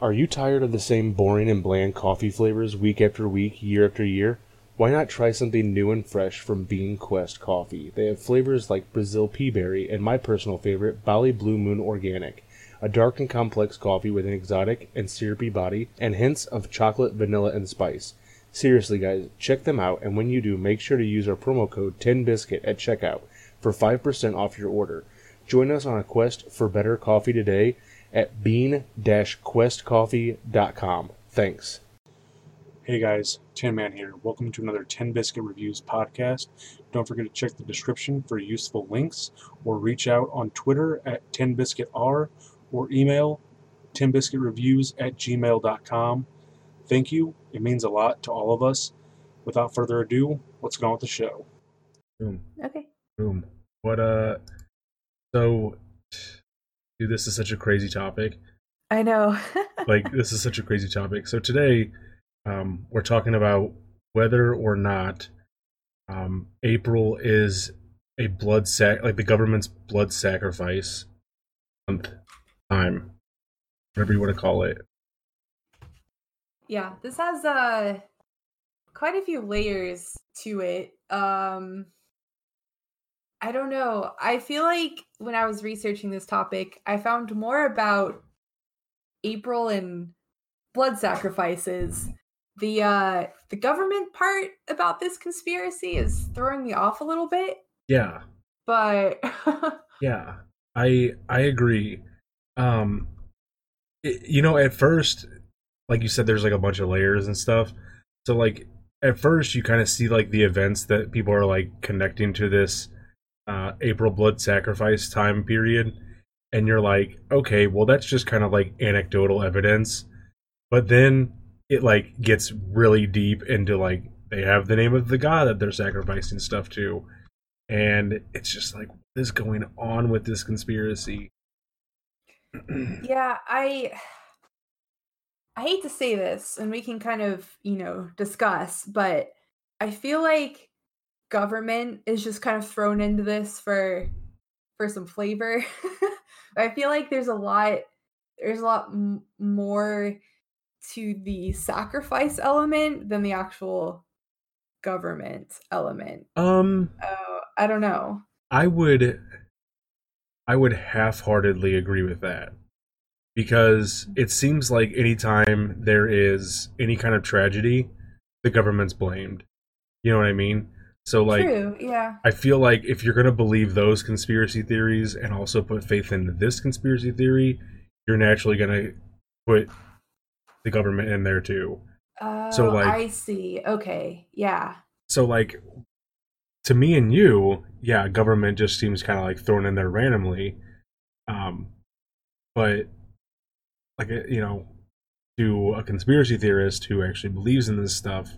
Are you tired of the same boring and bland coffee flavors week after week, year after year? Why not try something new and fresh from Bean Quest Coffee? They have flavors like Brazil Peaberry and my personal favorite, Bali Blue Moon Organic, a dark and complex coffee with an exotic and syrupy body and hints of chocolate, vanilla, and spice. Seriously, guys, check them out, and when you do, make sure to use our promo code TINBISCUIT at checkout for 5% off your order. Join us on a quest for better coffee today at bean-questcoffee.com. Thanks. Hey guys, Tin Man here. Welcome to another Tin Biscuit Reviews podcast. Don't forget to check the description for useful links or reach out on Twitter at TinBiscuitR or email tinbiscuitreviews at gmail.com. Thank you. It means a lot to all of us. Without further ado, let's go on with the show. Boom. Okay. Boom. What, uh, so, dude, this is such a crazy topic. I know. like this is such a crazy topic. So today, um, we're talking about whether or not um, April is a blood sac, like the government's blood sacrifice month time, whatever you want to call it. yeah, this has uh quite a few layers to it. Um I don't know. I feel like when I was researching this topic, I found more about April and blood sacrifices. The uh the government part about this conspiracy is throwing me off a little bit, Yeah, but yeah, I I agree. Um, it, you know, at first, like you said, there's like a bunch of layers and stuff. So like at first, you kind of see like the events that people are like connecting to this uh, April blood sacrifice time period, and you're like, okay, well that's just kind of like anecdotal evidence. But then it like gets really deep into like they have the name of the god that they're sacrificing stuff to, and it's just like what is going on with this conspiracy? yeah, I I hate to say this and we can kind of, you know, discuss, but I feel like government is just kind of thrown into this for for some flavor. I feel like there's a lot there's a lot m- more to the sacrifice element than the actual government element. um, Oh, I don't know. I would, I would half-heartedly agree with that because it seems like anytime there is any kind of tragedy, the government's blamed. You know what I mean? So like, True, yeah. I feel like if you're gonna believe those conspiracy theories and also put faith into this conspiracy theory, you're naturally gonna put the government in there too. Oh, So, like- I see. Okay. Yeah. So like to me and you, yeah, government just seems kind of like thrown in there randomly. Um but like uh, you know, to a conspiracy theorist who actually believes in this stuff,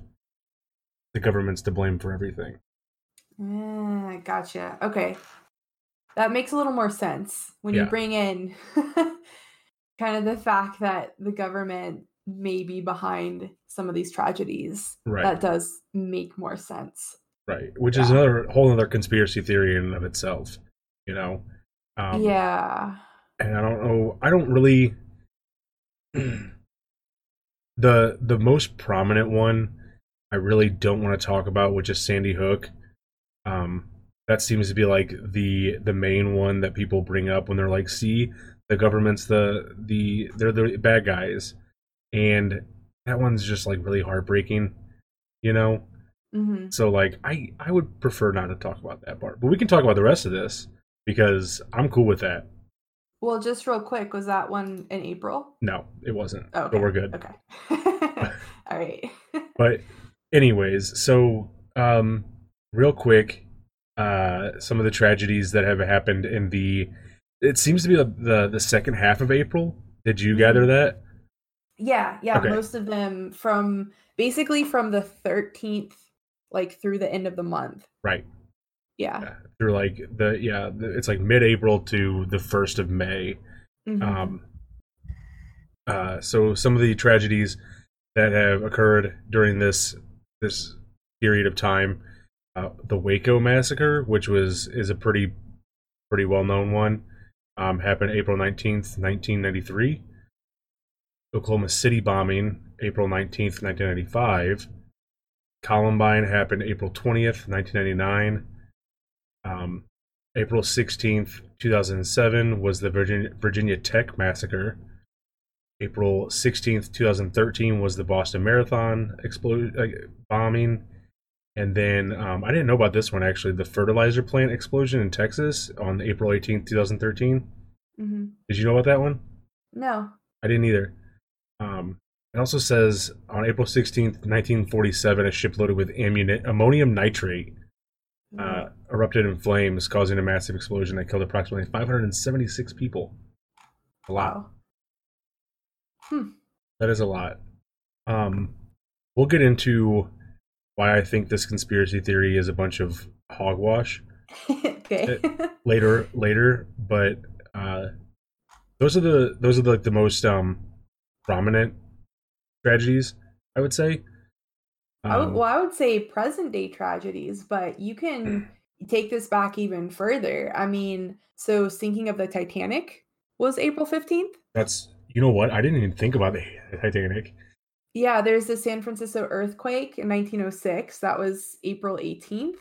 the government's to blame for everything. Ah, gotcha. Okay. That makes a little more sense when you bring in kind of the fact that the government may be behind some of these tragedies. Right. That does make more sense. right. Which is another whole other conspiracy theory in and of itself, you know. Um yeah. and I don't know. I don't really. the the most prominent one, I really don't want to talk about, which is Sandy Hook. Um, that seems to be like the the main one that people bring up when they're like, "See, the government's the the they're the bad guys," and that one's just like really heartbreaking, you know. hmm So like, I I would prefer not to talk about that part, but we can talk about the rest of this because I'm cool with that. Well, just real quick, was that one in April? No, it wasn't. Oh, But we're good. Okay. All right. But anyways, so um real quick, uh some of the tragedies that have happened in the it seems to be the the, the second half of April. Did you gather that? Yeah, yeah, Okay. most of them from basically from the 13th like through the end of the month. Right. Yeah. Yeah. Through like the yeah, it's like mid-April to the 1st of May. Mhm. Um uh so some of the tragedies that have occurred during this this period of time uh, the Waco massacre, which was is a pretty pretty well known one, um, happened April nineteenth, nineteen ninety three. Oklahoma City bombing, April 19th, 1995. Columbine happened April 20th, 1999. Um, April 16th, 2007 was the Virginia, Virginia Tech massacre. April 16th, 2013 was the Boston Marathon explo- uh, bombing. And then um, I didn't know about this one actually. The fertilizer plant explosion in Texas on April 18th, 2013. hmm Did you know about that one? No. I didn't either. Um, it also says on April 16th, 1947, a ship loaded with ammuni- ammonium nitrate uh, erupted in flames, causing a massive explosion that killed approximately 576 people. A lot. wow. Hmm. That is a lot. Um, we'll get into why I think this conspiracy theory is a bunch of hogwash okay. later. Later, but uh, those are the those are the, like the most um, prominent tragedies. I would say. I would- Um, well, I would say present day tragedies, but you can take this back even further. I mean, so sinking of the Titanic was April 15th. that's you know what I didn't even think about the Titanic. Yeah, there's the San Francisco earthquake in 1906. That was April 18th.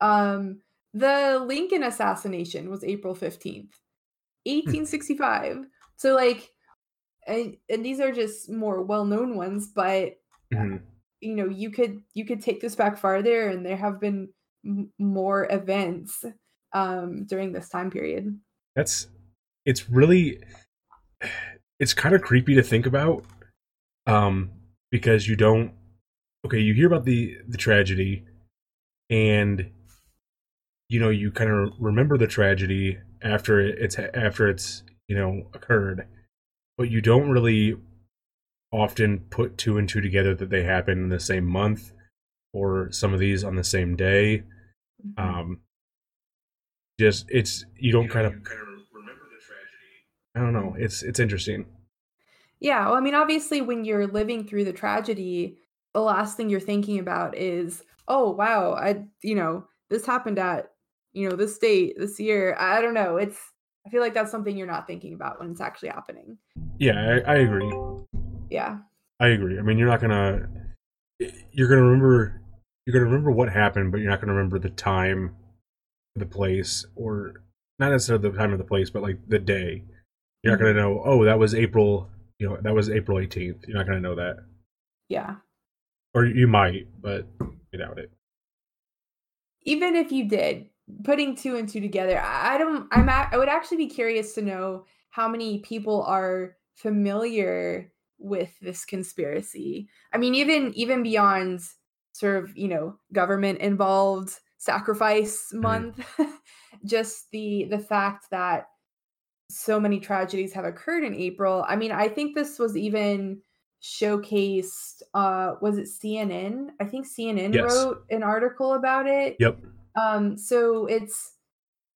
Um, the Lincoln assassination was April 15th, 1865. So, like, and, and these are just more well-known ones, but Mhm. you know, you could you could take this back farther, and there have been m- more events um during this time period. That's it's really it's kind of creepy to think about um because you don't okay you hear about the the tragedy and you know you kind of remember the tragedy after it's after it's you know occurred but you don't really often put two and two together that they happen in the same month or some of these on the same day. Mhm. um just it's you don't kind of kind of remember the tragedy. I don't know it's it's interesting Yeah, well, I mean, obviously, when you're living through the tragedy, the last thing you're thinking about is, oh, wow, I, you know, this happened at, you know, this date, this year. I don't know. It's, I feel like that's something you're not thinking about when it's actually happening. yeah i, I agree Yeah. i agree i mean you're not gonna you're gonna remember you're gonna remember what happened but you're not gonna remember the time the place or not necessarily the time of the place but like the day you're not mm-hmm. gonna know oh that was april you know that was april 18th you're not gonna know that Yeah. or you might but I doubt it Even if you did, putting two and two together, I I don't, I'm, I would actually be curious to know how many people are familiar with this conspiracy. I mean, even, even beyond sort of, you know, government involved sacrifice mm-hmm. month, just the, the fact that so many tragedies have occurred in April. I mean, I think this was even showcased uh was it CNN? I think CNN Yes. wrote an article about it. yep Um so it's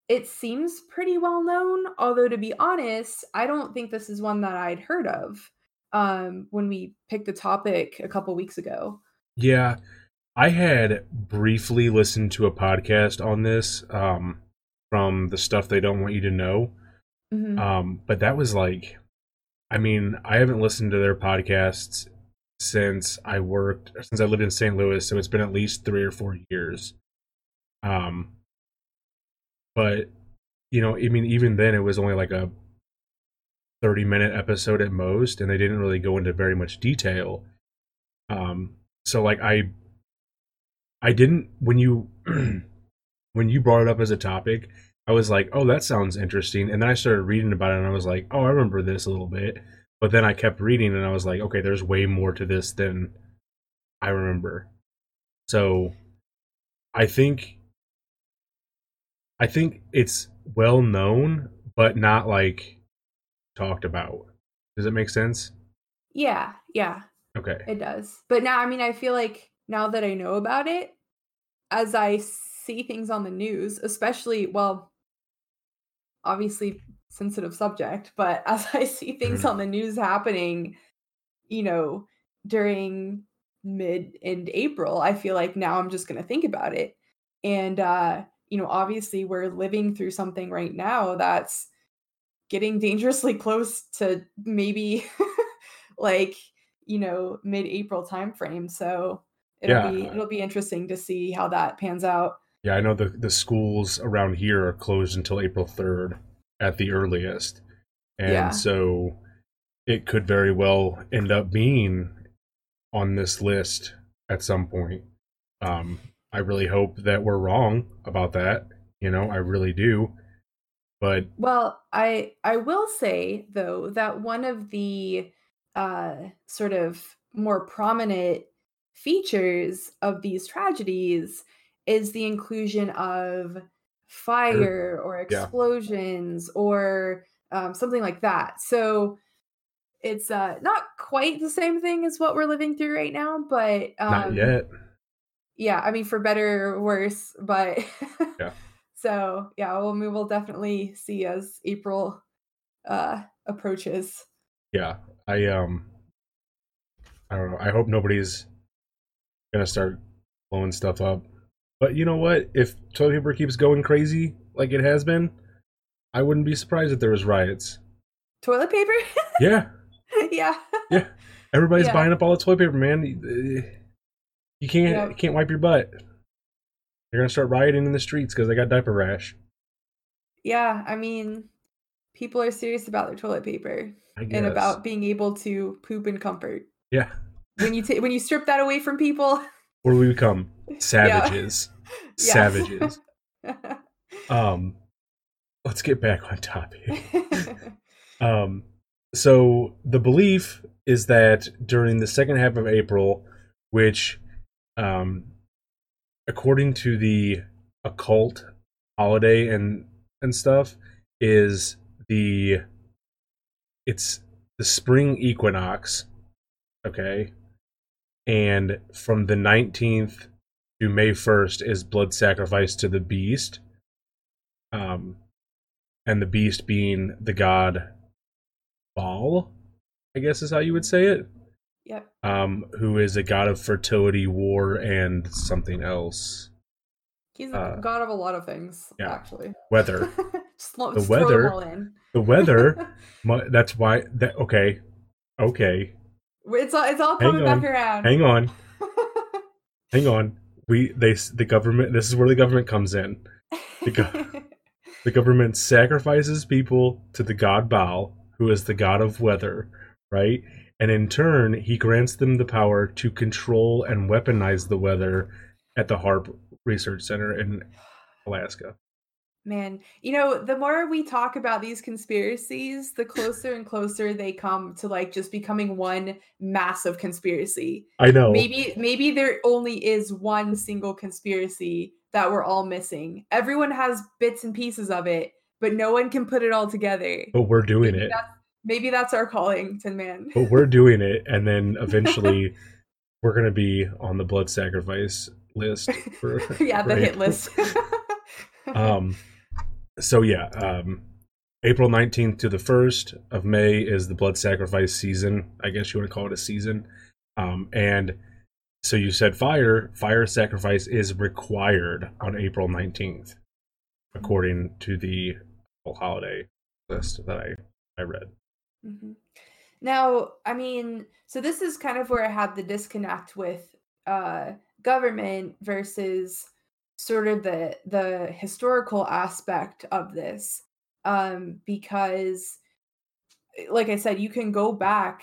it seems pretty well known, although to be honest, I don't think this is one that I'd heard of um when we picked the topic a couple weeks ago. Yeah, I had briefly listened to a podcast on this um, from the stuff they don't want you to know, Mhm. um, but that was like, I mean, I haven't listened to their podcasts since I worked since I lived in St. Louis, so it's been at least three or four years. Um, but you know, I mean, even then, it was only like a thirty minute episode at most, and they didn't really go into very much detail. Um, so like I I didn't when you when you brought it up as a topic, I was like, "Oh, that sounds interesting." And then I started reading about it and I was like, "Oh, I remember this a little bit." But then I kept reading and I was like, "Okay, there's way more to this than I remember." So I think I think it's well known but not like talked about. Does it make sense? Yeah, yeah. Okay. It does. But now, I mean, I feel like now that I know about it, as I see things on the news, especially, well, obviously sensitive subject, but as I see things on the news happening, you know, during mid and April, I feel like now I'm just going to think about it. And, uh, you know, obviously we're living through something right now that's getting dangerously close to maybe like you know mid-April timeframe. So it'll Yeah. be it'll be interesting to see how that pans out. Yeah, I know the the schools around here are closed until April third at the earliest, and Yeah. so it could very well end up being on this list at some point. Um, I really hope that we're wrong about that. You know, I really do. But Well, I I will say though that one of the uh sort of more prominent features of these tragedies is the inclusion of fire or Yeah. explosions or um, something like that. So it's uh not quite the same thing as what we're living through right now, but um not yet. yeah i mean for better or worse but Yeah. so yeah well we will definitely see as april uh approaches Yeah, I um, I don't know. I hope nobody's gonna start blowing stuff up. But you know what? If toilet paper keeps going crazy like it has been, I wouldn't be surprised if there was riots. toilet paper Yeah, yeah Yeah. everybody's Yeah. buying up all the toilet paper, man. You can't Yeah. you can't wipe your butt. They're gonna start rioting in the streets because they got diaper rash. yeah i mean people are serious about their toilet paper I guess. and about being able to poop in comfort yeah. when you ta- when you strip that away from people What do we become? Savages. Yeah. Savages. Um, let's get back on topic. Um, so the belief is that during the second half of April, which, um, according to the occult holiday and and stuff, is the it's the spring equinox, okay, and from the nineteenth to May first is blood sacrifice to the beast, um, and the beast being the god Baal, I guess is how you would say it. yep Um, who is a god of fertility, war, and something else. he's a Uh, god of a lot of things yeah. actually Weather. just, The just weather- all in The weather. that's why. That okay. Okay. It's all it's all coming back around. Hang on. Hang on. We they the government. This is where the government comes in. The go- The government sacrifices people to the god Baal, who is the god of weather, right? And in turn, he grants them the power to control and weaponize the weather at the HAARP Research Center in Alaska. Man, you know, the more we talk about these conspiracies, the closer and closer they come to like just becoming one massive conspiracy. I know. Maybe maybe there only is one single conspiracy that we're all missing. Everyone has bits and pieces of it, but no one can put it all together. but we're doing maybe it. That's, maybe that's our calling, Tin Man. But we're doing it, and then eventually, we're gonna be on the blood sacrifice list. For, yeah, the hit list. um so yeah um april 19th to the 1st of may is the blood sacrifice season. I guess you want to call it a season. Um and so you said fire fire sacrifice is required on april 19th according to the holiday list that i i read. Mhm. Now, I mean, so this is kind of where I had the disconnect with uh, government versus sort of the the historical aspect of this, um, because, eh, like I said, you can go back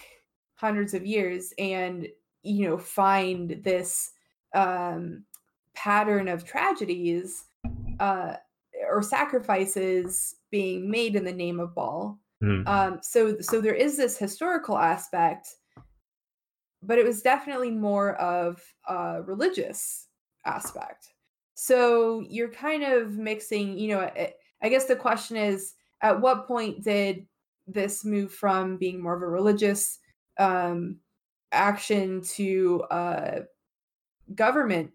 hundreds of years and you know find this um, pattern of tragedies uh, or sacrifices being made in the name of Baal Hmm. um so so there is this historical aspect but it was definitely more of a religious aspect so you're kind of mixing you know I, I guess the question is at what point did this move from being more of a religious um action to uh government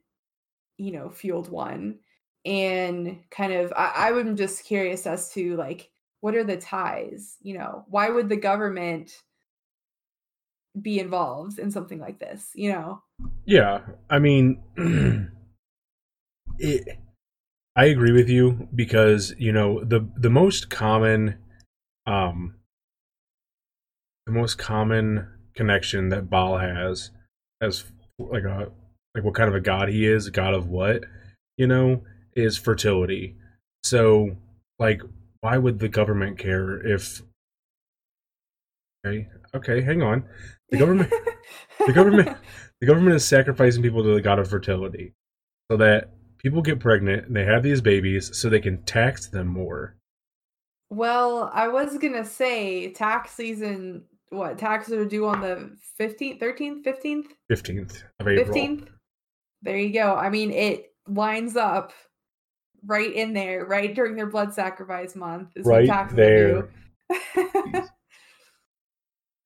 you know fueled one? And kind of I, i'm just curious as to like what are the ties you know? Why would the government be involved in something like this you know? Yeah, I mean, it, I agree with you because you know the the most common, um, the most common connection that Baal has as like a like what kind of a god he is, a god of what, you know, is fertility. So like why would the government care if Okay, okay, hang on. The government the government the government is sacrificing people to the god of fertility so that people get pregnant and they have these babies so they can tax them more. Well, I was gonna say tax season. What taxes are due on the fifteenth, thirteenth, fifteenth, 15th of April. fifteenth? There you go. I mean, it lines up right in there, right during their blood sacrifice month. Is Right taxes due.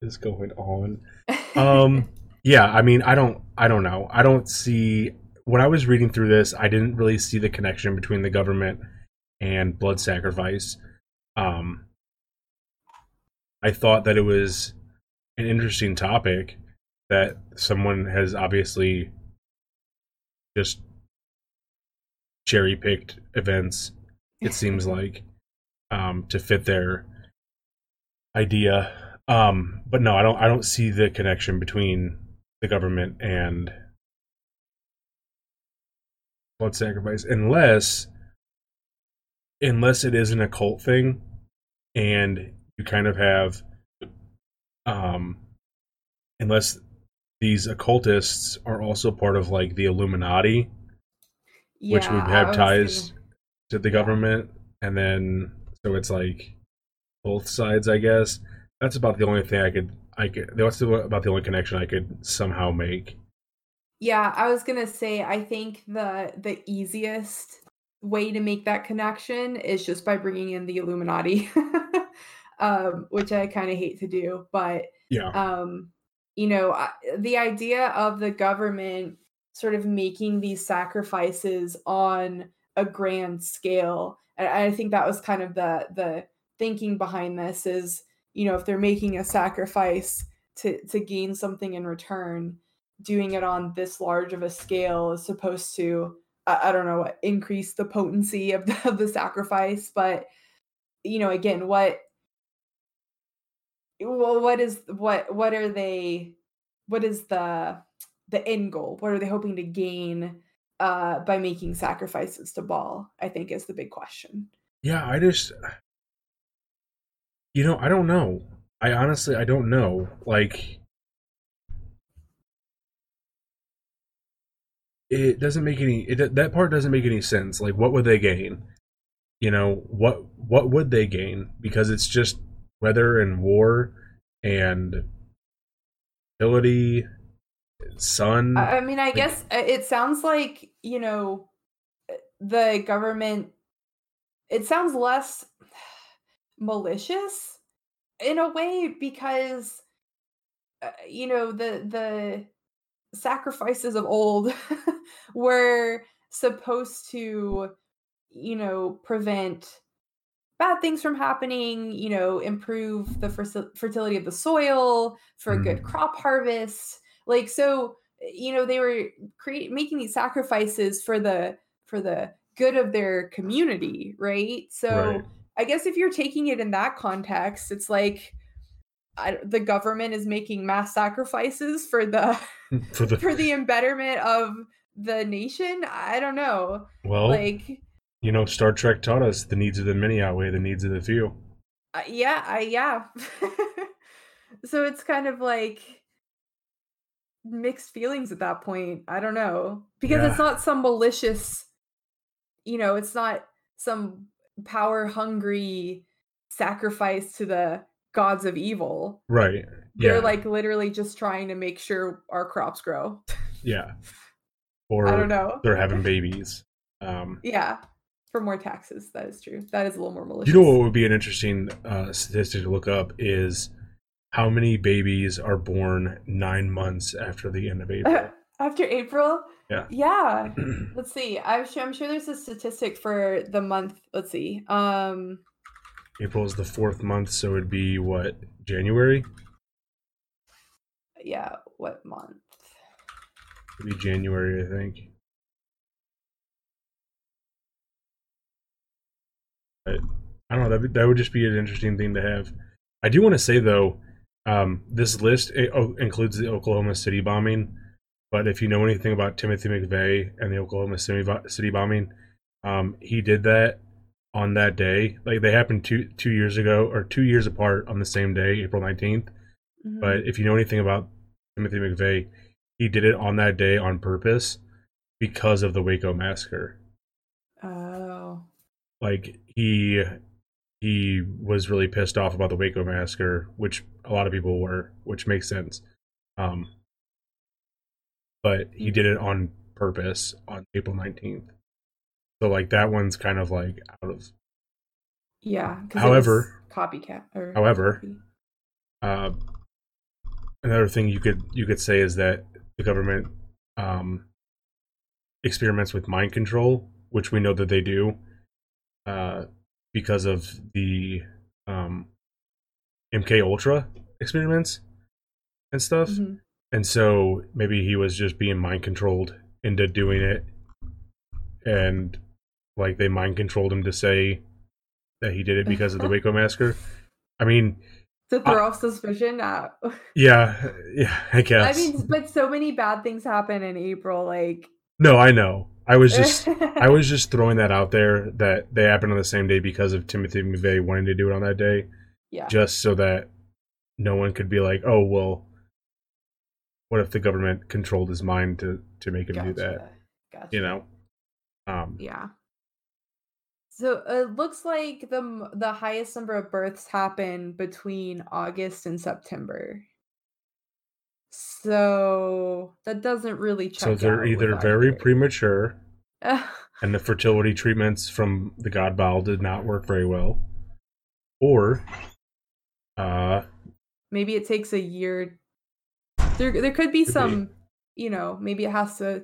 is going on. Um yeah, I mean, I don't I don't know. I don't see when I was reading through this, I didn't really see the connection between the government and blood sacrifice. Um I thought that it was an interesting topic that someone has obviously just cherry picked events it seems like um to fit their idea um but no i don't i don't see the connection between the government and blood sacrifice unless unless it is an occult thing and you kind of have um unless these occultists are also part of like the illuminati which Yeah, would I have ties gonna- to the government and then so it's like both sides i guess. That's about the only thing i could i could that's about the only connection i could somehow make Yeah, I was gonna say I think the the easiest way to make that connection is just by bringing in the Illuminati, um, which I kind of hate to do, but yeah. um, you know, I- the idea of the government sort of making these sacrifices on a grand scale, and I think that was kind of the the thinking behind this is, you know, if they're making a sacrifice to to gain something in return, doing it on this large of a scale is supposed to I, I don't know increase the potency of the, of the sacrifice, but you know, again, what well what is what what are they what is the the end goal? What are they hoping to gain uh by making sacrifices to Baal i think is the big question. Yeah i just you know i don't know. I honestly i don't know. Like it doesn't make any it, that part doesn't make any sense. Like what would they gain? You know what what would they gain? Because it's just weather and war and fertility sun. I, mean i like- guess uh, it sounds like you know the government it sounds less malicious in a way because uh, you know the the sacrifices of old were supposed to you know prevent bad things from happening you know improve the ferti- fertility of the soil for a good Mm. crop harvest like so you know they were create making these sacrifices for the for the good of their community right so Right. i guess if you're taking it in that context it's like I, the government is making mass sacrifices for the for the for the embetterment of the nation? I don't know. Well like you know star trek taught us the needs of the many outweigh the needs of the few. Uh, yeah I, yeah. So it's kind of like mixed feelings at that point. I don't know. Because Yeah. it's not some malicious you know it's not some power hungry sacrifice to the gods of evil. Right. They're like literally just trying to make sure our crops grow. Yeah. Or i don't know. they're having babies. Um yeah. For more taxes that is true. That is a little more malicious You know what would be an interesting uh, statistic to look up is how many babies are born nine months after the end of April. after april? Yeah. yeah. Let's see. I'm sure i'm sure there's a statistic for the month. Let's see. Um April is the fourth month, so it'd be what January? yeah what month It'd be January, I think. But I don't know. That that would just be an interesting thing to have. I do want to say though, Um, this list oh, includes the Oklahoma City bombing, but if you know anything about Timothy McVeigh and the Oklahoma City, City bombing, um, he did that on that day. Like they happened two two years ago or two years apart on the same day, April 19th. Mhm. But if you know anything about Timothy McVeigh, he did it on that day on purpose because of the Waco massacre. oh, Like he he was really pissed off about the Waco massacre, which a lot of people were, which makes sense. Um, but he did it on purpose on April 19th. So like that one's kind of like out of yeah. However- copycat. Or however, copy. Uh, another thing you could you could say is that the government um, experiments with mind control, which we know that they do, uh, because of the um, MK Ultra experiments and stuff. Mhm. And so maybe he was just being mind controlled into doing it, and like they mind controlled him to say that he did it because of the Waco massacre. I mean, to throw off suspicion. Uh, yeah, yeah, I guess. I mean, but so many bad things happen in April. Like, no, I know. I was just, I was just throwing that out there that they happened on the same day because of Timothy McVeigh wanting to do it on that day, yeah, just so that no one could be like, oh, well, what if the government controlled his mind to to make him do that? Gotcha. You know. Um, Yeah. So it looks like the the highest number of births happen between August and September. So that doesn't really check. so they're either very premature, and the fertility treatments from the God Baal did not work very well, or, uh, maybe it takes a year. There, there could be Could be. some, you know, maybe it has to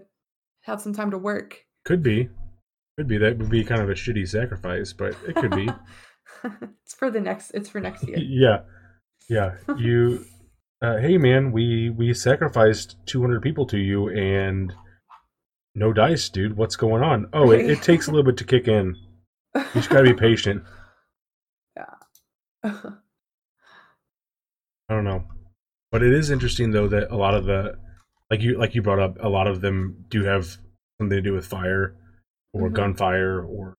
have some time to work. could be, could be that would be kind of a shitty sacrifice, but it could be. it's for the next. It's for next year. yeah yeah you uh, hey man we we sacrificed 200 people to you and no dice dude what's going on oh it, it takes a little bit to kick in you just gotta be patient Yeah. i don't know but it is interesting though that a lot of the like you like you brought up a lot of them do have something to do with fire or Mhm. gunfire or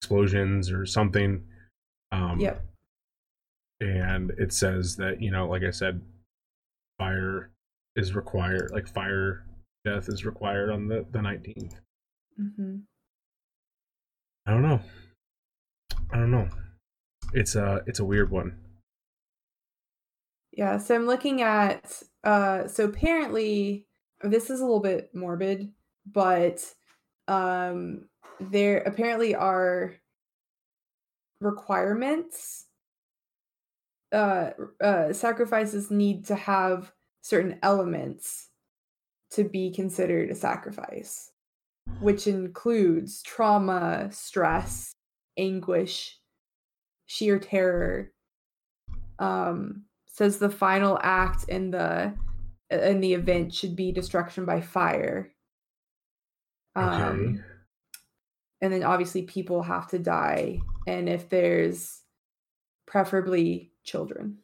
explosions or something. Um yep. and it says that you know like i said fire is required like fire death is required on the the 19th hmm i don't know. I don't know. It's a it's a weird one. Yeah, so I'm looking at uh so apparently this is a little bit morbid, but um there apparently are requirements uh uh sacrifices need to have certain elements to be considered a sacrifice, which includes trauma, stress, anguish, sheer terror, um says the final act in the in the event should be destruction by fire okay. Um and then obviously people have to die and if there's preferably children.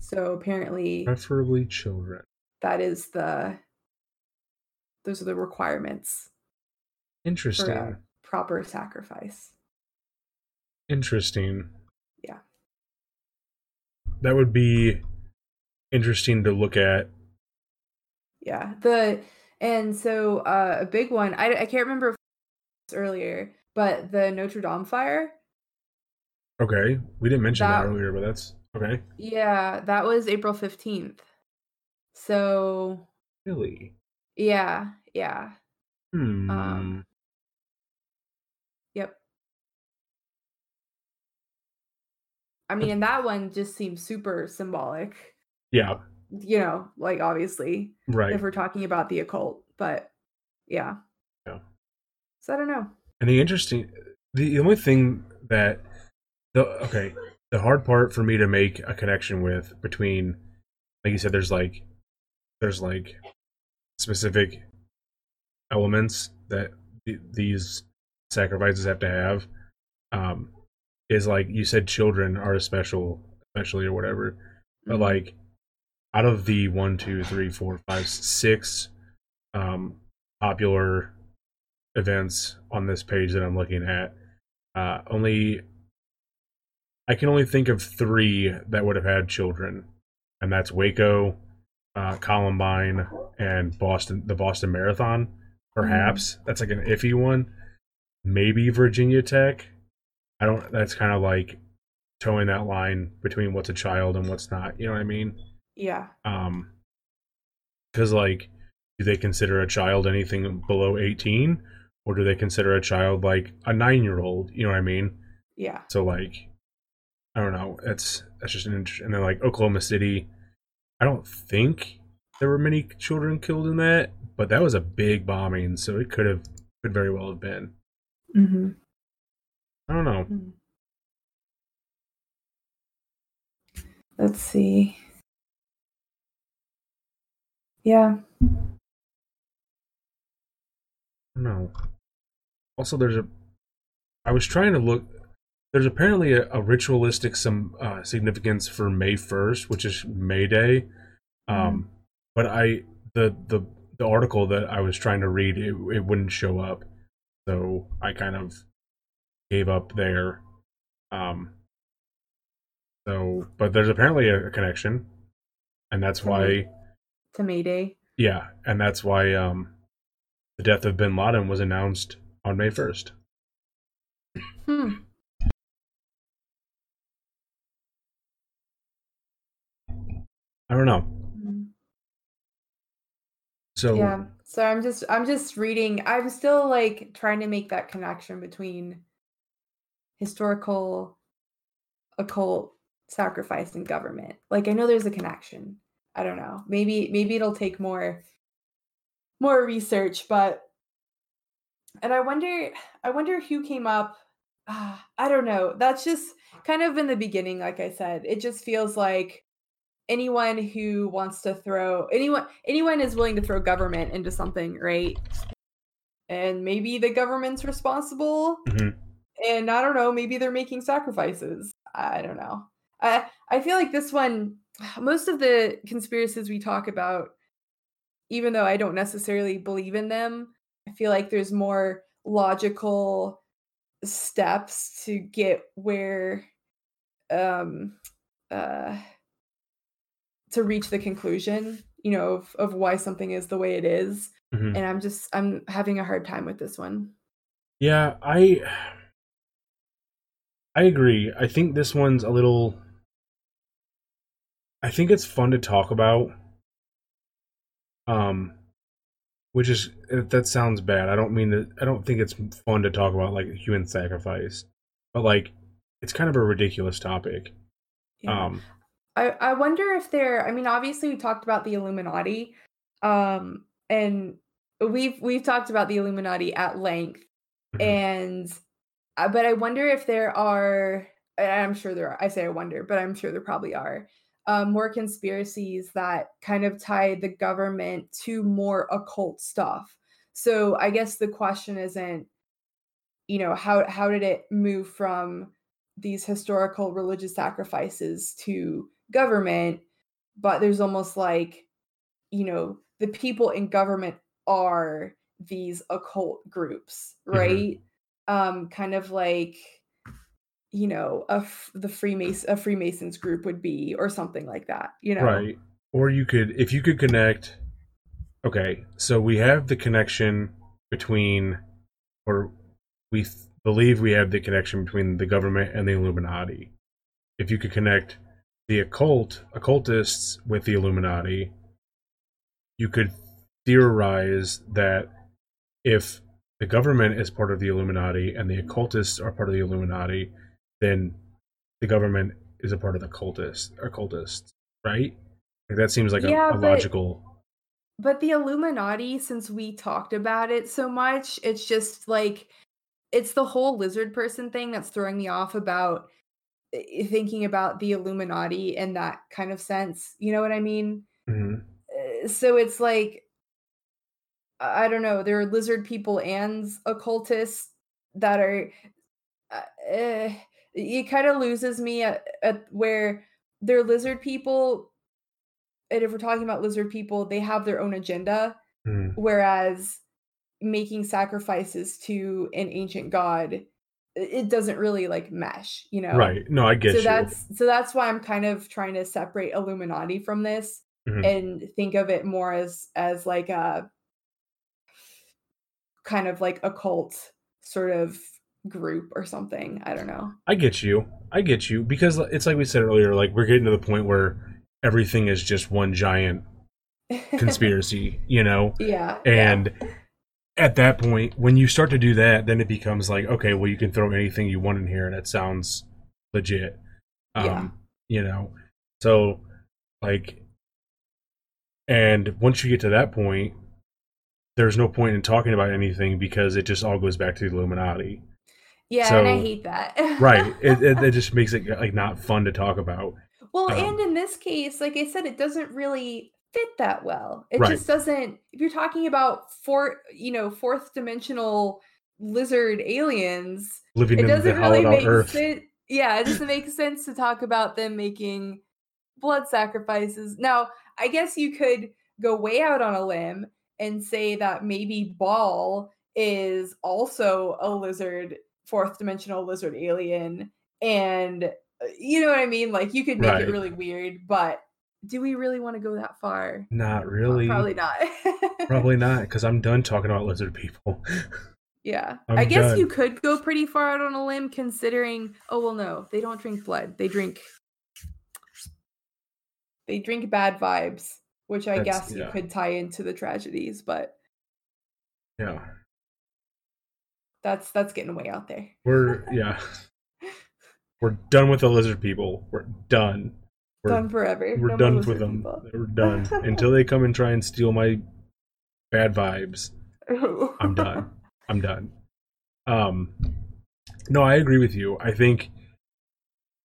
So apparently preferably children. that is the those are the requirements interesting. proper sacrifice. Interesting. Yeah. that would be interesting to look at. Yeah. The and so uh, a big one. I I can't remember if was earlier, but the Notre Dame fire. okay we didn't mention that, That- earlier but that's okay Yeah, that was April fifteenth. So really yeah, yeah, hmm Um, yep. I mean, and that one just seems super symbolic. yeah You know, like obviously, right if we're talking about the occult, but yeah. Yeah. So I don't know. And the interesting, the only thing that the okay, the hard part for me to make a connection with between, like you said, there's like, there's like specific elements that th- these sacrifices have to have. Um, is like you said, children are a special, especially or whatever. But Mhm. like out of the one, two, three, four, five, six um, popular events on this page that I'm looking at, uh, only I can only think of three that would have had children, and that's Waco, uh, Columbine, and Boston, the Boston Marathon. Perhaps mm. that's like an iffy one. Maybe Virginia Tech. I don't. That's kind of like towing that line between what's a child and what's not. You know what I mean? Yeah. Um. Because like, do they consider a child anything below eighteen, or do they consider a child like a nine-year-old? You know what I mean? Yeah. So like, I don't know. That's that's just an interesting. And then like Oklahoma City, I don't think there were many children killed in that, but that was a big bombing, so it could have could very well have been. Mm-hmm. I don't know. Mm. Let's see. Yeah. No. Also, there's a. I was trying to look. There's apparently a, a ritualistic some uh, significance for May 1st, which is May Day. Um, mm. but I the the the article that I was trying to read it, it wouldn't show up, so I kind of gave up there. Um, so, but there's apparently a, a connection, and that's why to Mayday. Yeah, and that's why um, the death of Bin Laden was announced on May first. Hmm. I don't know. Hmm. So yeah, so I'm just I'm just reading. I'm still like trying to make that connection between historical, occult, sacrifice, and government. Like I know there's a connection. I don't know. Maybe maybe it'll take more more research, but and I wonder I wonder who came up. Uh, I don't know. That's just kind of in the beginning, like I said. It just feels like anyone who wants to throw anyone anyone is willing to throw government into something, right? And maybe the government's responsible. Mm-hmm and I don't know, maybe they're making sacrifices. I don't know. I I feel like this one, most of the conspiracies we talk about, even though I don't necessarily believe in them, I feel like there's more logical steps to get where um uh to reach the conclusion you know of, of why something is the way it is. Mm-hmm. and i'm just i'm having a hard time with this one yeah i I agree. I think this one's a little. I think it's fun to talk about. Um, which is that sounds bad. I don't mean that. I don't think it's fun to talk about like human sacrifice, but like it's kind of a ridiculous topic. Yeah. Um, I I wonder if there. I mean, obviously we talked about the Illuminati, um, and we've we've talked about the Illuminati at length, mm-hmm. and uh, but I wonder if there are. I'm sure there are. I say I wonder, but I'm sure there probably are um, more conspiracies that kind of tie the government to more occult stuff. So I guess the question isn't, you know, how how did it move from these historical religious sacrifices to government? But there's almost like, you know, the people in government are these occult groups, mm-hmm. right? Mm-hmm um, kind of like you know a the freemason a freemasons group would be or something like that you know? Right or you could if you could connect okay so we have the connection between or we th- believe we have the connection between the government and the illuminati. If you could connect the occult occultists with the illuminati you could theorize that if the government is part of the Illuminati and the occultists are part of the Illuminati, then the government is a part of the cultists occultists, right? Like that seems like yeah, a, a but, logical. But the Illuminati, since we talked about it so much, it's just like it's the whole lizard person thing that's throwing me off about eh, thinking about the Illuminati in that kind of sense. You know what I mean? Mm-hmm. Eh, so it's like I don't know, there are lizard people and occultists that are. Uh, eh, it kind of loses me at, at where they're lizard people, and if we're talking about lizard people, they have their own agenda, Mm, whereas making sacrifices to an ancient god, it doesn't really like mesh, you know? Right. No, I get so you. that's so that's why I'm kind of trying to separate Illuminati from this Mhm. and think of it more as as like a kind of like a cult sort of group or something. I don't know. I get you. I get you because it's like we said earlier. Like we're getting to the point where everything is just one giant conspiracy, you know. yeah. yeah. And at that point, when you start to do that, then it becomes like, okay, well, you can throw anything you want in here, and it sounds legit. Um, Yeah. You know, so like, and once you get to that point, there's no point in talking about anything because it just all goes back to the Illuminati. Yeah, and I hate that. Right. it, it, it just makes it like not fun to talk about. Well, Um, and in this case, like I said, it doesn't really fit that well. It Right. just doesn't. If you're talking about four, you know, fourth dimensional lizard aliens, Living it in the doesn't really make earth. sense. Yeah, it doesn't make sense to talk about them making blood sacrifices. Now, I guess you could go way out on a limb and say that maybe Baal is also a lizard, fourth dimensional lizard alien, and uh, you know what I mean. Like you could make Right. it really weird, but do we really want to go that far? Not really. Probably not. Probably not, because I'm done talking about lizard people. Yeah. I'm I guess done. you could go pretty far out on a limb considering oh well no, they don't drink blood. They drink they drink bad vibes, which I That's- guess yeah. you could tie into the tragedies, but yeah. That's that's getting way out there. We're yeah. We're done with the lizard people. We're done. We're done forever. we're No done with them. people. We're done. Until they come and try and steal my bad vibes. I'm done. I'm done. Um no, I agree with you. I think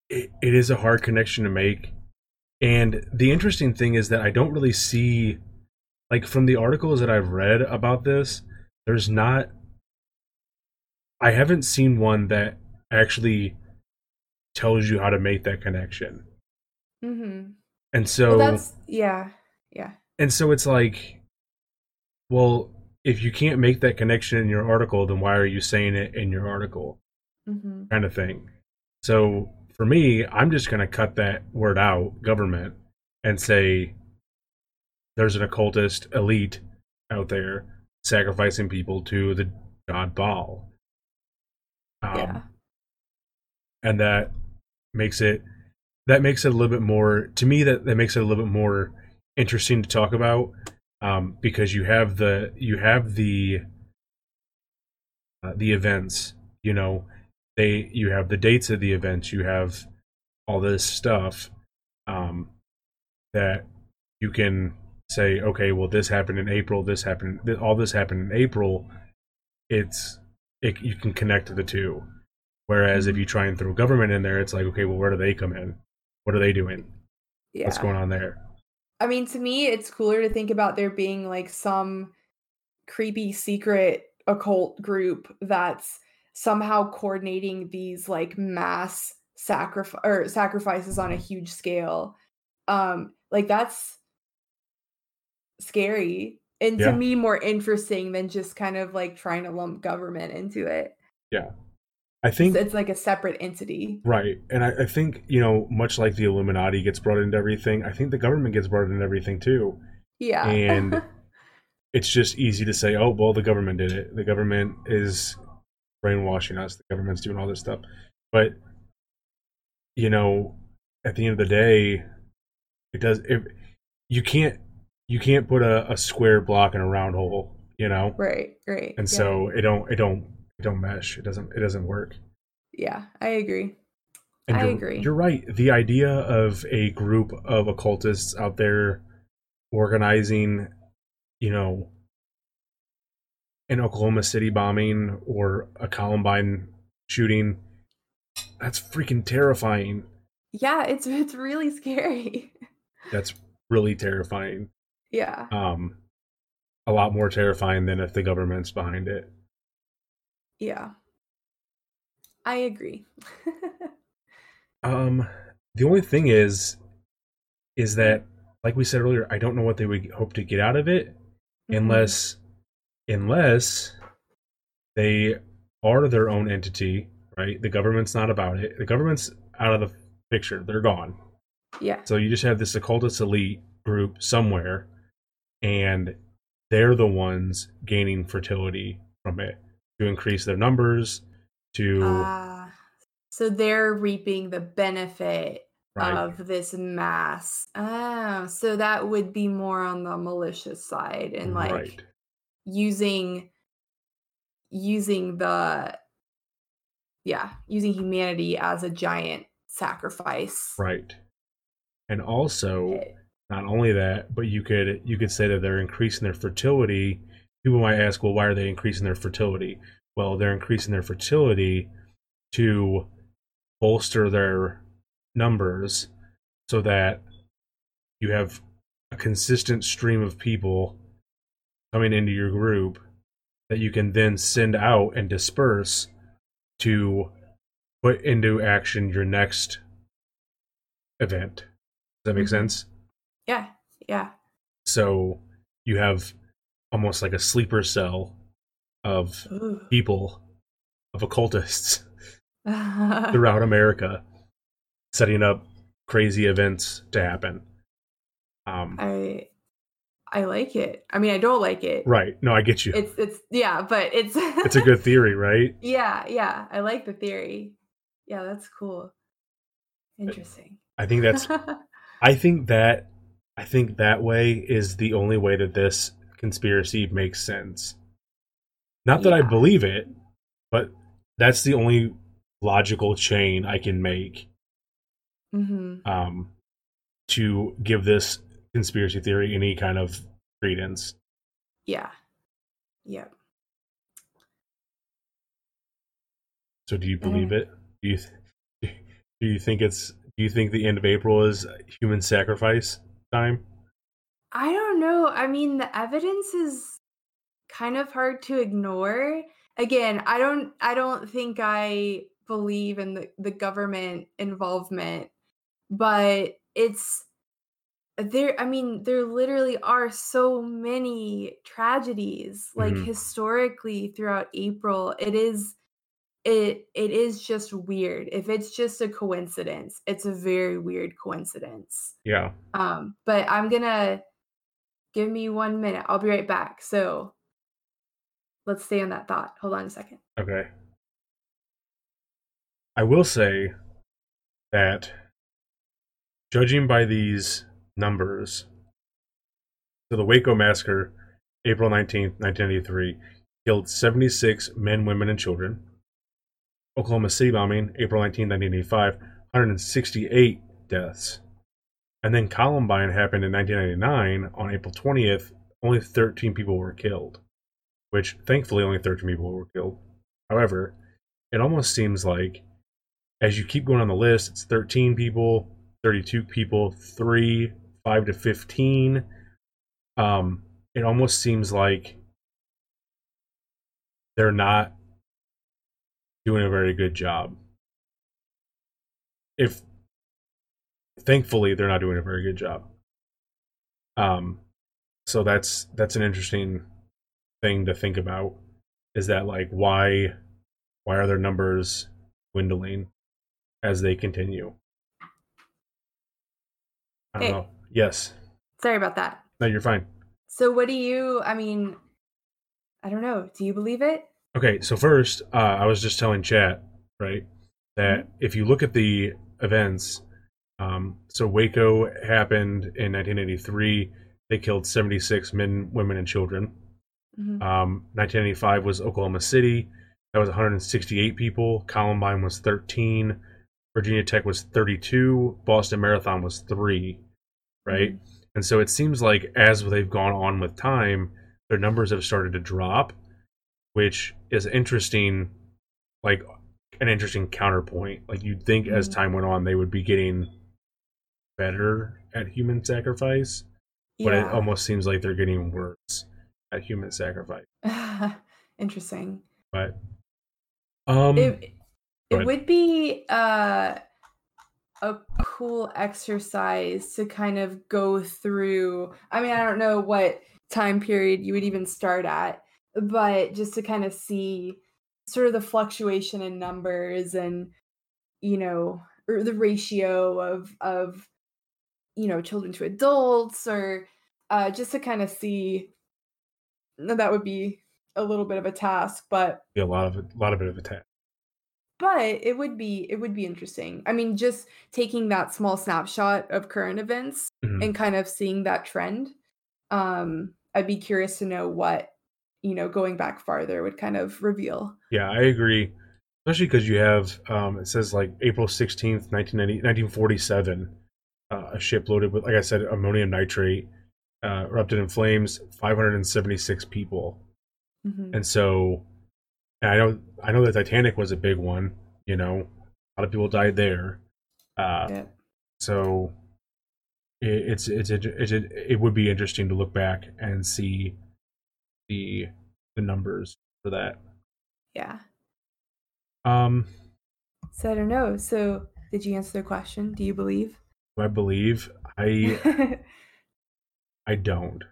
it, it is a hard connection to make. And the interesting thing is that I don't really see like from the articles that I've read about this, there's not I haven't seen one that actually tells you how to make that connection. hmm And so well, that's yeah. Yeah. and so it's like well, if you can't make that connection in your article, then why are you saying it in your article? hmm kind of thing. So for me, I'm just going to cut that word out, government, and say there's an occultist elite out there sacrificing people to the god Baal. Um, yeah. And that makes it that makes it a little bit more to me that that makes it a little bit more interesting to talk about um, because you have the you have the uh, the events you know they you have the dates of the events you have all this stuff um, that you can say okay well this happened in april this happened all this happened in april it's it, you can connect the two. Whereas if you try and throw government in there it's like okay well where do they come in? What are they doing? Yeah. what's going on there? I mean, to me, it's cooler to think about there being like some creepy secret occult group that's somehow coordinating these like mass sacrifice or sacrifices on a huge scale. Um, like that's scary and Yeah. to me more interesting than just kind of like trying to lump government into it. Yeah i think It's, it's like a separate entity. Right. And I, I think, you know, much like the Illuminati gets brought into everything, I think the government gets brought into everything too. Yeah. And It's just easy to say, oh, well, the government did it. The government is brainwashing us. The government's doing all this stuff. But, you know, at the end of the day, it does, it, you can't, you can't put a, a square block in a round hole, you know? right, right. And yeah. so it don't, it don't, it don't mesh. It doesn't, it doesn't work. yeah, I agree. And I you're, agree. You're right. The idea of a group of occultists out there organizing, you know, an Oklahoma City bombing or a Columbine shooting, that's freaking terrifying. Yeah, it's it's really scary. That's really terrifying. Yeah. Um, a lot more terrifying than if the government's behind it. Yeah. I agree. Um, the only thing is, is that like we said earlier, I don't know what they would hope to get out of it Mhm. unless unless they are their own entity, right? The government's not about it. The government's out of the picture. They're gone. yeah. So you just have this occultist elite group somewhere, and they're the ones gaining fertility from it to increase their numbers. To Ah, so they're reaping the benefit right, of this mass. Oh, so that would be more on the malicious side and like right, using using the yeah, using humanity as a giant sacrifice. right, and also Okay. Not only that, but you could you could say that they're increasing their fertility. People might ask, well, why are they increasing their fertility? Well, they're increasing their fertility to bolster their numbers so that you have a consistent stream of people coming into your group that you can then send out and disperse to put into action your next event. Does that make Mhm. sense? Yeah, yeah. So you have almost like a sleeper cell of Ooh. people, of occultists throughout America, setting up crazy events to happen. Um, I I like it. I mean, I don't like it. right. No, I get you. It's it's yeah, but it's It's a good theory, right? yeah, yeah. I like the theory. Yeah, that's cool. Interesting. I think that's I think that I think that way is the only way that this conspiracy makes sense. Not that I believe it, but that's the only logical chain I can make hmm um, to give this conspiracy theory any kind of credence. Yeah. Yeah. So, do you believe it? Do you th- do you think it's do you think the end of April is human sacrifice time? I don't know. I mean, the evidence is kind of hard to ignore. Again, I don't I don't think I believe in the, the government involvement, but it's there I mean, there literally are so many tragedies like Mhm. historically throughout April. It is it it is just weird. If it's just a coincidence, it's a very weird coincidence. Yeah. Um, but I'm gonna give me one minute. I'll be right back. So let's stay on that thought. Hold on a second. Okay. I will say that judging by these numbers, so the Waco massacre, April 19th, 1983, killed 76 men, women, and children. Oklahoma City bombing, April 19th, 1985, 168 deaths. And then Columbine happened in 1999 on April 20th, only 13 people were killed, which thankfully only 13 people were killed. However, it almost seems like as you keep going on the list, it's 13 people, 32 people, 3, 5 to 15. Um, it almost seems like they're not doing a very good job. If thankfully they're not doing a very good job. Um so that's that's an interesting thing to think about is that like why why are their numbers dwindling as they continue? I don't Hey. know. Yes. Sorry about that. No, you're fine. So what do you I mean I don't know. Do you believe it? Okay, so first, uh, I was just telling chat, right, that if you look at the events, um, so Waco happened in 1983. They killed 76 men, women, and children. Mhm. Um, 1985 was Oklahoma City. That was 168 people. Columbine was 13. Virginia Tech was 32. Boston Marathon was three, right? And so it seems like as they've gone on with time, their numbers have started to drop, which is interesting, like an interesting counterpoint. Like you'd think as Mhm. time went on, they would be getting better at human sacrifice, but it almost seems like they're getting worse at human sacrifice. Interesting. But um, it it would be uh a cool exercise to kind of go through. I mean, I don't know what time period you would even start at, but just to kind of see sort of the fluctuation in numbers and you know or the ratio of of you know children to adults or uh, just to kind of see that would be a little bit of a task but Be a lot of a lot of bit of a task. but it would be it would be interesting i mean just taking that small snapshot of current events Mhm. and kind of seeing that trend um i'd be curious to know what you know going back farther would kind of reveal Yeah, I agree. Especially because you have um, it says like April sixteenth, 1990, 1947, uh, a ship loaded with, like I said, ammonium nitrate uh, erupted in flames. Five hundred and seventy six people, Mhm. and so and I know I know the Titanic was a big one. You know, a lot of people died there. Uh, yeah. So it, it's it's it's it would be interesting to look back and see the the numbers for that. yeah. Um, so i don't know. So did you answer the question? Do you believe? Do I believe? I I don't.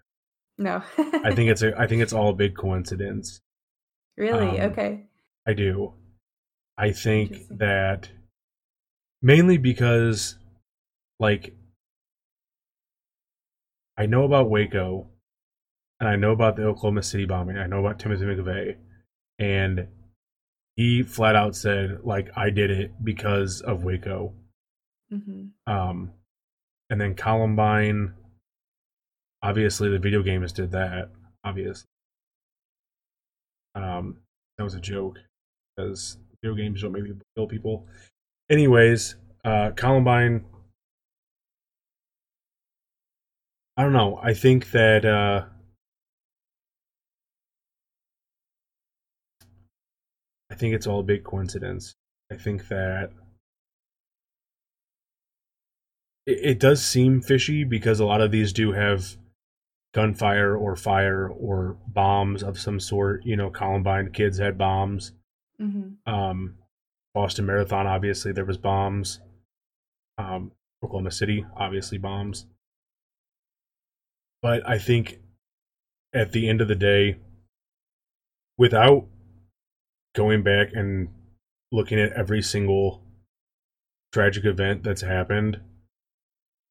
no. I think it's a I think it's all a big coincidence. really? Um, okay. I do. I think that mainly because like I know about Waco and I know about the Oklahoma City bombing. I know about Timothy McVeigh and he flat out said like I did it because of Waco. hmm Um and then Columbine obviously the video games did that obviously. Um that was a joke because video games don't make people kill people. Anyways, uh, Columbine. I don't know. I think that uh, I think it's all a big coincidence. I think that it, it does seem fishy because a lot of these do have gunfire or fire or bombs of some sort. You know, Columbine kids had bombs. hmm Um, Boston Marathon, obviously, there was bombs. Um, Oklahoma City, obviously, bombs. But I think at the end of the day, without going back and looking at every single tragic event that's happened,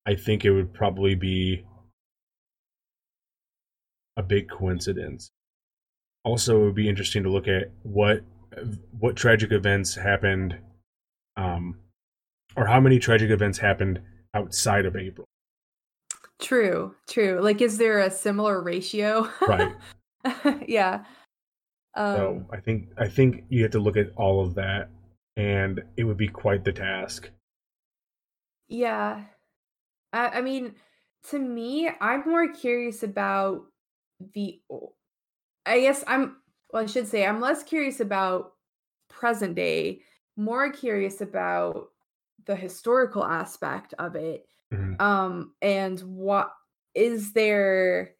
I think it would probably be a big coincidence. Also, it would be interesting to look at what what tragic events happened, um, or how many tragic events happened outside of April. True, true. Like, is there a similar ratio? Right. yeah. Um, so I think I think you have to look at all of that, and it would be quite the task. Yeah. I, I mean, to me, I'm more curious about the. I guess I'm. Well, I should say I'm less curious about present day, more curious about the historical aspect of it. Mhm. Um, and what is there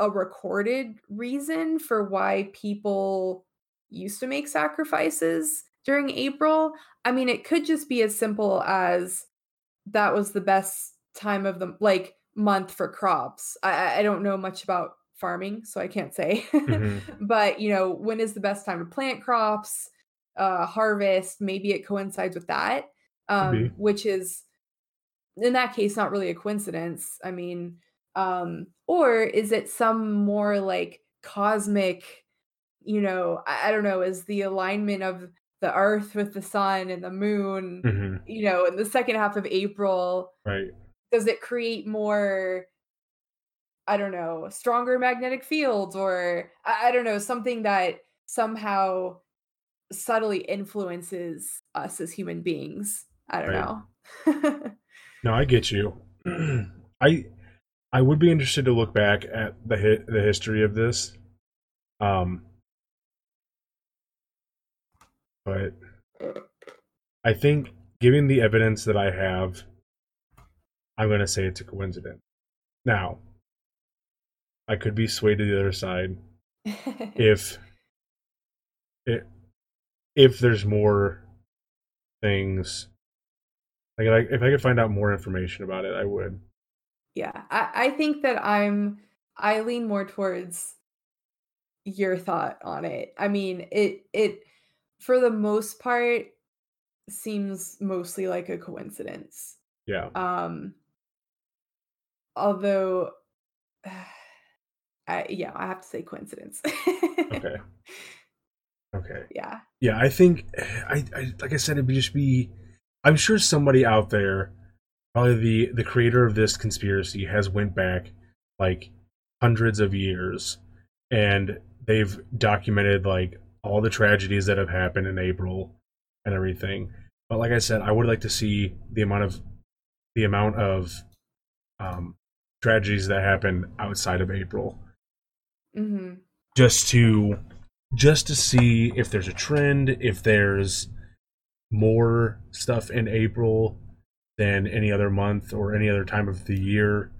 a recorded reason for why people used to make sacrifices during April? I mean, it could just be as simple as that was the best time of the like month for crops. I- I, don't know much about farming, so I can't say. Mhm. but you know, when is the best time to plant crops, uh, harvest? Maybe it coincides with that, um, which is in that case not really a coincidence. I mean, um, or is it some more like cosmic? You know, I, I don't know. Is the alignment of the Earth with the Sun and the Moon? Mhm. you know, in the second half of April, Right. does it create more I don't know, stronger magnetic fields or I, I don't know, something that somehow subtly influences us as human beings. I don't Right. know. No, I get you. I I would be interested to look back at the hit the history of this. Um but I think given the evidence that I have, I'm gonna say it's a coincidence. Now, I could be swayed to the other side if it if there's more things like if I could find out more information about it, I would. Yeah, I, I think that I'm I lean more towards your thought on it. I mean, it it for the most part seems mostly like a coincidence. Yeah. Um although I yeah, I have to say coincidence. Okay. Okay. yeah. Yeah, I think I, I like I said, it'd just be. I'm sure somebody out there, probably the the creator of this conspiracy, has went back like hundreds of years, and they've documented like all the tragedies that have happened in April and everything. But like I said, I would like to see the amount of the amount of um, tragedies that happen outside of April hmm just to just to see if there's a trend, if there's more stuff in April than any other month or any other time of the year.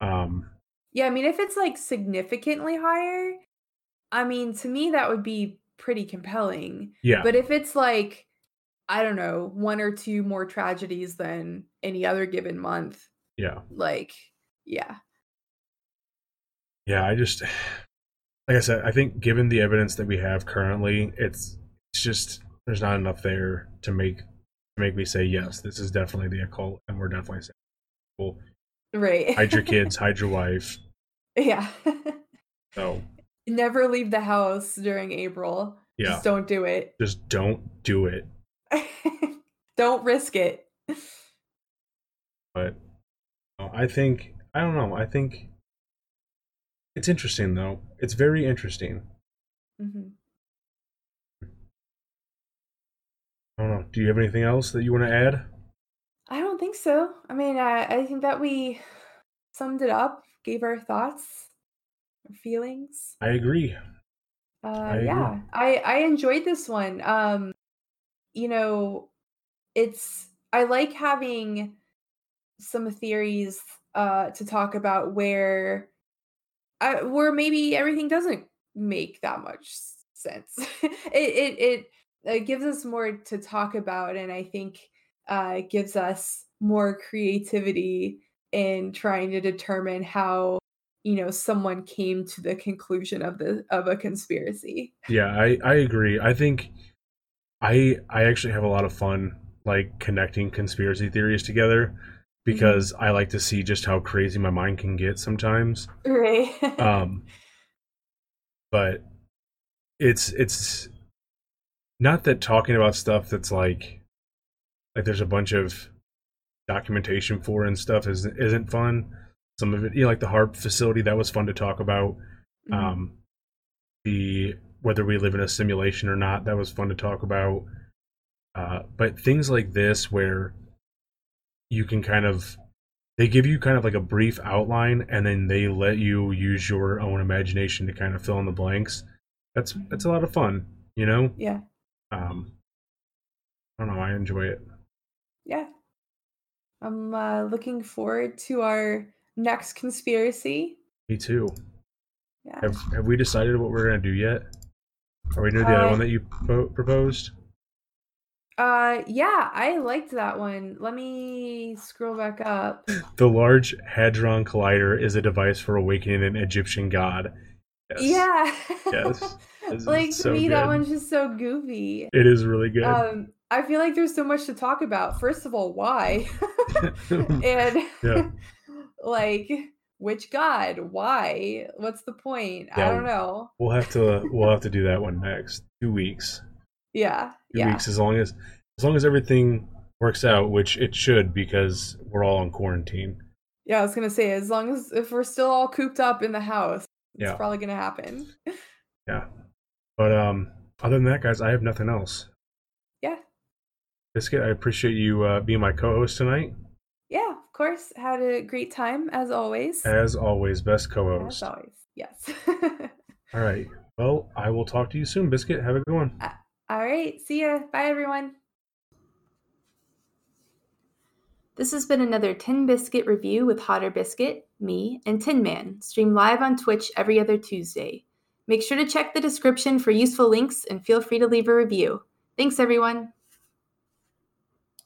Um Yeah, I mean if it's like significantly higher, I mean to me that would be pretty compelling. yeah. But if it's like I don't know, one or two more tragedies than any other given month, yeah. like yeah. Yeah, I just like I said, I think given the evidence that we have currently, it's it's just there's not enough there to make make me say yes, this is definitely the occult and we're definitely saying well, Right. hide your kids, hide your wife. yeah. So Never leave the house during April. yeah. Just don't do it. Just don't do it. don't risk it. but I think I don't know. I think it's interesting though. It's very interesting. hmm I don't know. Do you have anything else that you want to add? I don't think so. I mean, I, I think that we summed it up, gave our thoughts, our feelings. I agree. Uh, I agree. yeah, I I enjoyed this one. Um, you know, it's I like having some theories uh to talk about where I, where maybe everything doesn't make that much sense. it, it it it gives us more to talk about, and I think uh, it gives us more creativity in trying to determine how you know someone came to the conclusion of the of a conspiracy. Yeah, I I agree. I think I I actually have a lot of fun like connecting conspiracy theories together because I like to see just how crazy my mind can get sometimes. Right. um but it's it's not that talking about stuff that's like like there's a bunch of documentation for and stuff isn't isn't fun. Some of it you know like the HAARP facility that was fun to talk about. Mhm. um the whether we live in a simulation or not that was fun to talk about. Uh but things like this where you can kind of they give you kind of like a brief outline and then they let you use your own imagination to kind of fill in the blanks. That's that's a lot of fun you know? Yeah. Um i don't know i enjoy it Yeah. I'm uh, looking forward to our next conspiracy. me too Yeah. have, have we decided what we're gonna do yet are we doing the other Uh, one that you po- proposed Uh yeah, I liked that one. Let me scroll back up. the large hadron collider is a device for awakening an egyptian god yes Yeah. Yes. Like to so me that one's just so goofy. it is really good Um I feel like there's so much to talk about. First of all, why? and Yeah. like which god? Why? What's the point? I don't know. we'll have to we'll have to do that one next two weeks Yeah. two yeah. weeks as long as as long as everything works out which it should because we're all on quarantine Yeah, I was gonna say as long as if we're still all cooped up in the house, it's Yeah. probably gonna happen. yeah but um other than that guys i have nothing else Yeah. biscuit i appreciate you uh, being my co-host tonight Yeah, of course. Had a great time as always. as always best As co-host As always. Yes. all right well i will talk to you soon biscuit have a good one all right. See ya. Bye everyone. This has been another Tin Biscuit review with Hotter Biscuit, me, and Tin Man, streamed live on Twitch every other Tuesday. Make sure to check the description for useful links and feel free to leave a review. Thanks, everyone.